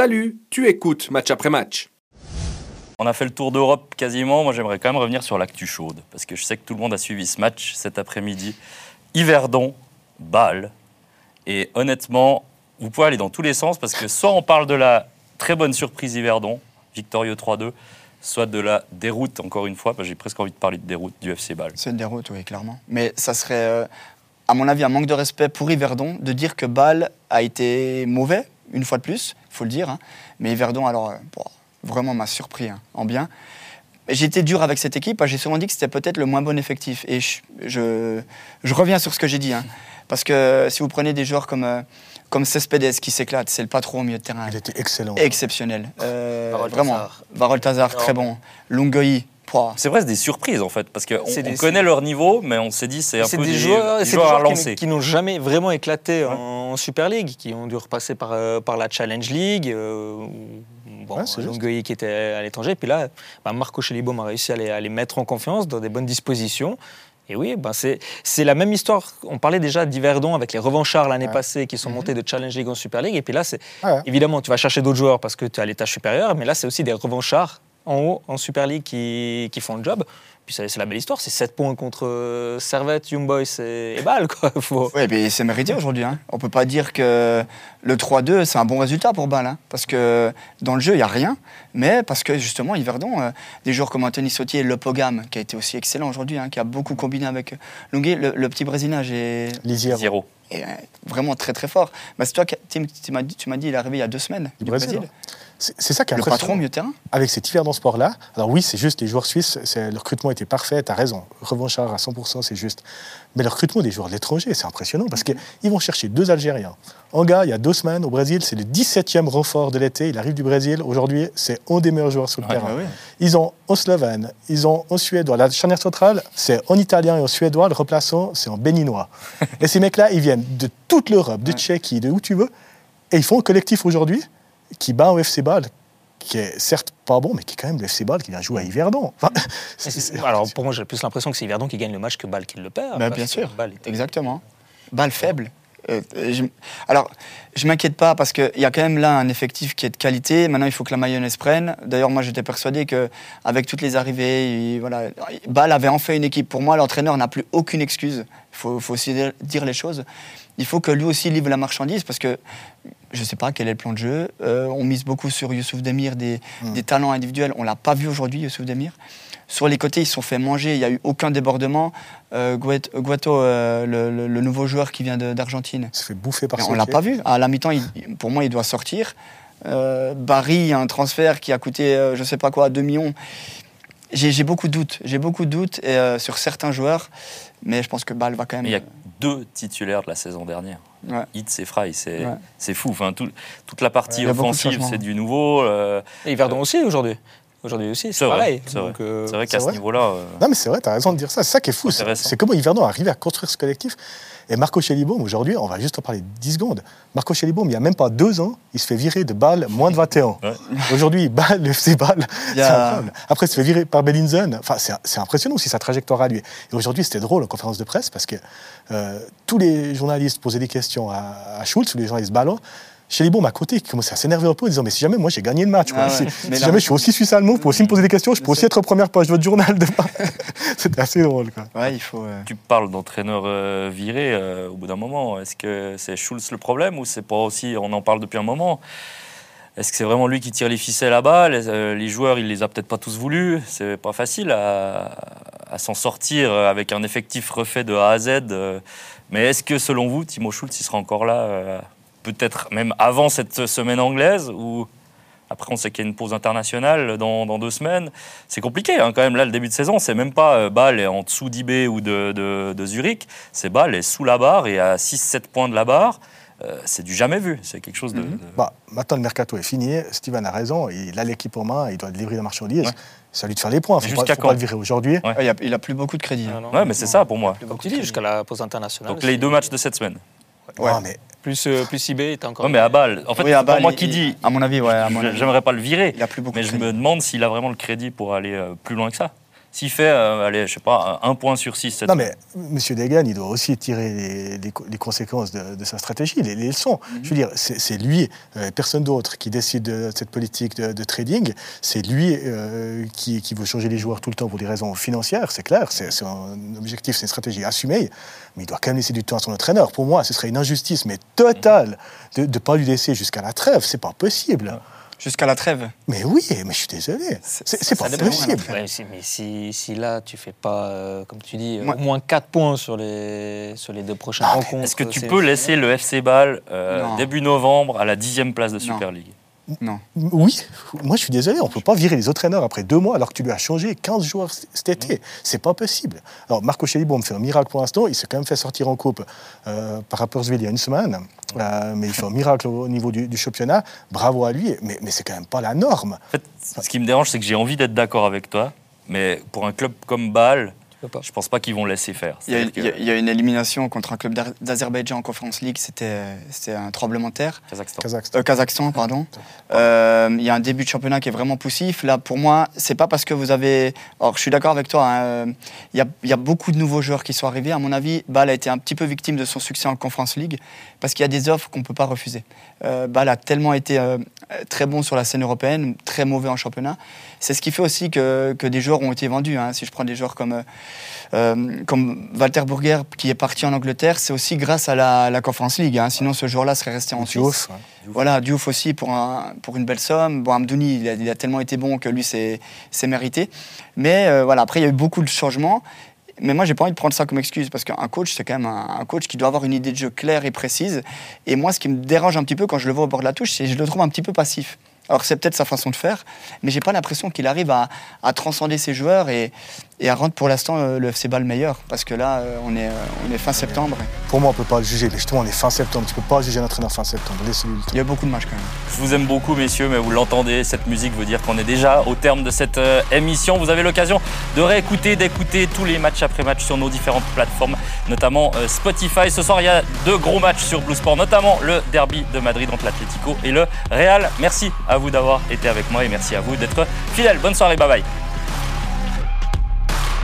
Salut, tu écoutes match après match. On a fait le tour d'Europe quasiment. Moi, j'aimerais quand même revenir sur l'actu chaude, parce que je sais que tout le monde a suivi ce match cet après-midi. Yverdon, Bâle. Et honnêtement, vous pouvez aller dans tous les sens, parce que soit on parle de la très bonne surprise Yverdon, victorieux 3-2, soit de la déroute, encore une fois, parce que j'ai presque envie de parler de déroute du FC Bâle. C'est une déroute, oui, clairement. Mais ça serait, euh, à mon avis, un manque de respect pour Yverdon de dire que Bâle a été mauvais, une fois de plus, il faut le dire. hein. Mais Yverdon, alors, euh, bon, vraiment m'a surpris hein, en bien. J'ai été dur avec cette équipe. J'ai souvent dit que c'était peut-être le moins bon effectif. Et je, je, je reviens sur ce que j'ai dit. hein. Parce que si vous prenez des joueurs comme, euh, comme Cespedes qui s'éclate, c'est le patron au milieu de terrain. Il était excellent. Exceptionnel. Euh, Varol vraiment. Varol Tazar, très bon. Pouah. C'est presque des surprises, en fait, parce qu'on C'est des- connaît leur niveau, mais on s'est dit c'est un peu des des, joueurs, des c'est des joueurs à joueurs qui- lancer. qui, n'ont jamais vraiment éclaté en Super League, qui ont dû repasser par, euh, par la Challenge League. euh, bon, Ouais. Longueuil qui était à l'étranger. Puis là, bah, Marco Chelibaume a réussi à les, à les mettre en confiance dans des bonnes dispositions. Et oui, ben c'est la même histoire. On parlait déjà d'Yverdon avec les revanchards l'année Ouais. passée qui sont montés de Challenge League en Super League. Et puis là, c'est Ouais. évidemment, tu vas chercher d'autres joueurs parce que tu es à l'étage supérieur. Mais là, c'est aussi des revanchards en haut, en Super League, qui, qui font le job. Puis c'est la belle histoire. C'est 7 points contre euh, Servette, Young Boys et, et Bâle. Quoi. Faut... Oui, mais c'est mérité aujourd'hui. Hein. On peut pas dire que le 3-2, c'est un bon résultat pour Bâle. hein. parce que dans le jeu, il n'y a rien. Mais parce que justement, Yverdon, euh, des joueurs comme Anthony Sautier et Le Pogam, qui a été aussi excellent aujourd'hui, hein, qui a beaucoup combiné avec Longuet, le, le petit Brésilien, j'ai Lisière. Zéro. est, euh, vraiment très très fort. Bah, c'est toi, qui- Tim, tu m'as dit, tu m'as dit, il est arrivé il y a deux semaines Du du Brésil, Brésil. C'est ça qui est Le patron de terrain. Avec cet hiver dans ce sport-là, alors oui, c'est juste les joueurs suisses, le recrutement était parfait, tu as raison. Revanchard à 100%, c'est juste. Mais le recrutement des joueurs de l'étranger, c'est impressionnant parce qu'ils vont chercher deux Algériens. Anga, il y a deux semaines au Brésil, c'est le 17e renfort de l'été, il arrive du Brésil. Aujourd'hui, c'est un des meilleurs joueurs sur le terrain. bah oui. Ils ont en slovène, ils ont en suédois. La charnière centrale, c'est en italien et en suédois. Le remplaçant, c'est en béninois. et ces mecs-là, ils viennent de toute l'Europe, de. Tchéquie, de où tu veux. Et ils font un collectif aujourd'hui qui bat au FC Bâle, qui est certes pas bon, mais qui est quand même le FC Bâle qui vient jouer à Yverdon. Enfin, Alors pour moi, j'ai plus l'impression que c'est Yverdon qui gagne le match que Bâle qui le perd. Bah, parce bien que sûr. Bâle était- Exactement. Balle faible. Euh, je- alors, je m'inquiète pas parce qu'il y a quand même là un effectif qui est de qualité. Maintenant, il faut que la mayonnaise prenne. D'ailleurs, moi, j'étais persuadé qu'avec toutes les arrivées, il- voilà, Bâle avait enfin une équipe. Pour moi, l'entraîneur n'a plus aucune excuse. Il faut, faut aussi dire les choses. Il faut que lui aussi livre la marchandise parce que je ne sais pas quel est le plan de jeu. Euh, on mise beaucoup sur Youssouf Demir, des, des talents individuels. On l'a pas vu aujourd'hui, Youssouf Demir. Sur les côtés, ils se sont fait manger. Il n'y a eu aucun débordement. Euh, Guato, euh, le, le- le nouveau joueur qui vient d'Argentine, il se fait bouffer par on l'a pied. pas vu. À la mi-temps, pour moi, il doit sortir. Euh, Barry, un transfert qui a coûté, euh, je sais pas quoi, 2 millions. J'ai beaucoup de doutes. J'ai beaucoup de doutes euh, sur certains joueurs. Mais je pense que Bâle va quand même. Deux titulaires de la saison dernière. Ouais. Hitz et Fry, c'est Ouais. fou. Enfin, tout- toute la partie offensive, c'est du nouveau. euh, Et Yverdon aussi aujourd'hui. Aujourd'hui aussi, C'est pareil. c'est vrai. Donc, euh, c'est vrai c'est qu'à ce vrai. niveau-là. euh, Non, mais c'est vrai, tu as raison de dire ça. C'est ça qui est fou. C'est comment Yverdon a arrivé à construire ce collectif. Et Marco Chelibaume, aujourd'hui, on va juste en parler 10 secondes. Marco Chelibaume, il n'y a même pas deux ans, il se fait virer de Bâle moins de 21. Ouais. Aujourd'hui, Bâle, le FC Bâle, c'est incroyable. Après, il se fait virer par Bellinzen. Enfin, c'est c'est impressionnant aussi sa trajectoire à lui. Et aujourd'hui, c'était drôle en conférence de presse parce que euh, tous les journalistes posaient des questions à, à Schultz, tous les journalistes ballons. Chelibaume à côté, qui commençait à s'énerver un peu en disant Mais si jamais moi j'ai gagné le match, quoi. Ah ouais. si, Mais si là- jamais je suis aussi suisse-allemand, vous pouvez aussi me poser des questions, je peux aussi être en première page de votre journal demain. C'était assez drôle. Quoi. Ouais, il faut. euh, Tu parles d'entraîneur euh, viré euh, au bout d'un moment. Est-ce que c'est Schulz le problème ou c'est pas aussi, on en parle depuis un moment? Est-ce que c'est vraiment lui qui tire les ficelles là-bas les, euh, les joueurs, il les a peut-être pas tous voulus. C'est pas facile à, à s'en sortir avec un effectif refait de A à Z. Mais est-ce que selon vous, Timo Schulz, il sera encore là euh, peut-être même avant cette semaine anglaise ou après on sait qu'il y a une pause internationale dans, dans deux semaines. C'est compliqué hein, quand même là le début de saison. C'est même pas euh, Bâle est en dessous d'IB ou de, de, de Zurich. C'est Bâle est sous la barre et à 6-7 points de la barre. Euh, c'est du jamais vu. C'est quelque chose de. de- Bah, maintenant, le mercato est fini. Steven a raison. Il a l'équipe en main. Il doit livrer la marchandise. Ouais. C'est à lui de faire les points. Il Mais ne faut, pas- jusqu'à faut pas quand le virer aujourd'hui. Ouais. il, a, il a plus beaucoup de crédit. hein. Ah non, Ouais, mais c'est ça pour moi. Comme tu dis, jusqu'à la pause internationale. Donc les deux matchs de cette semaine. Ouais. Ouais, mais Plus, euh, plus IB est encore. Ouais, mais à Bâle. En fait, Oui, à c'est pas Bâle, moi il- qui dis. À mon avis, ouais. à mon avis. J'aimerais pas le virer. Il a plus beaucoup Mais je me demande s'il a vraiment le crédit pour aller euh, plus loin que ça. S'il fait, euh, allez, je sais pas, un point sur six cette Non, mais M. Degan, il doit aussi tirer les, les co- les conséquences de, de sa stratégie, les, les leçons. Je veux dire, c'est lui, euh, personne d'autre, qui décide de cette politique de, de trading. C'est lui euh, qui, qui veut changer les joueurs tout le temps pour des raisons financières, c'est clair. C'est un objectif, c'est une stratégie assumée. Mais il doit quand même laisser du temps à son entraîneur. Pour moi, ce serait une injustice, mais totale, de ne pas lui laisser jusqu'à la trêve. C'est pas possible. Jusqu'à la trêve. Mais oui, mais je suis désolé. C'est- pas possible. hein, Ouais, mais si, si là, tu fais pas, euh, comme tu dis, euh, au moins 4 points sur les, sur les deux prochaines Non, mais rencontres. Est-ce que tu c'est- peux laisser le FC Bâle euh, Non. début novembre à la dixième place de. Super League? Non. Oui, moi je suis désolé, on ne peut pas virer les entraîneurs après deux mois alors que tu lui as changé 15 joueurs cet été. C'est pas possible. Alors Marco Chelibon me fait un miracle pour l'instant, il s'est quand même fait sortir en coupe euh, par Rapperswil il y a une semaine, Euh, mais il fait un miracle au, au niveau du, du championnat, bravo à lui, mais, mais c'est quand même pas la norme. En fait, ce qui me dérange, c'est que j'ai envie d'être d'accord avec toi, mais pour un club comme Bâle, Pas? je pense pas qu'ils vont laisser faire. Il y, a, que- il y a une élimination contre un club d'Azerbaïdjan en Conference League, c'était c'était un tremblement de terre. Kazakhstan. Kazakhstan. Euh, Kazakhstan, pardon. Euh, Il y a un début de championnat qui est vraiment poussif. Là, pour moi, c'est pas parce que vous avez. Alors, je suis d'accord avec toi. hein, euh, Il y, a, il y a beaucoup de nouveaux joueurs qui sont arrivés. À mon avis, Bâle a été un petit peu victime de son succès en Conference League parce qu'il y a des offres qu'on peut pas refuser. Euh, Bâle a tellement été euh, très bon sur la scène européenne, très mauvais en championnat. C'est ce qui fait aussi que, que des joueurs ont été vendus. hein. Si je prends des joueurs comme comme Walter Burger qui est parti en Angleterre, c'est aussi grâce à la, la Conference League. hein. Sinon, ce joueur-là serait resté en Suisse. Ouais. Voilà, Diouf aussi pour, un, pour une belle somme. Bon, Amdouni, il a, il a tellement été bon que lui, c'est c'est mérité. Mais euh, voilà, après, il y a eu beaucoup de changements. Mais moi, j'ai pas envie de prendre ça comme excuse parce qu'un coach, c'est quand même un, un coach qui doit avoir une idée de jeu claire et précise. Et moi, ce qui me dérange un petit peu quand je le vois au bord de la touche, c'est que je le trouve un petit peu passif. Alors, c'est peut-être sa façon de faire, mais j'ai pas l'impression qu'il arrive à, à transcender ses joueurs et, et à rendre pour l'instant euh, le FC Ball meilleur. Parce que là, euh, on, est, euh, on est fin septembre. Pour moi, on peut pas le juger, mais justement, on est fin septembre, tu peux pas juger un entraîneur fin septembre. Laisse-lui le temps. Il y a beaucoup de matchs quand même. Je vous aime beaucoup, messieurs, mais vous l'entendez, cette musique veut dire qu'on est déjà au terme de cette émission. Vous avez l'occasion de réécouter, d'écouter tous les matchs après match sur nos différentes plateformes, notamment Spotify. Ce soir, il y a deux gros matchs sur Blue Sport, notamment le derby de Madrid entre l'Atlético et le Real. Merci à vous d'avoir été avec moi et merci à vous d'être fidèles. Bonne soirée, bye bye.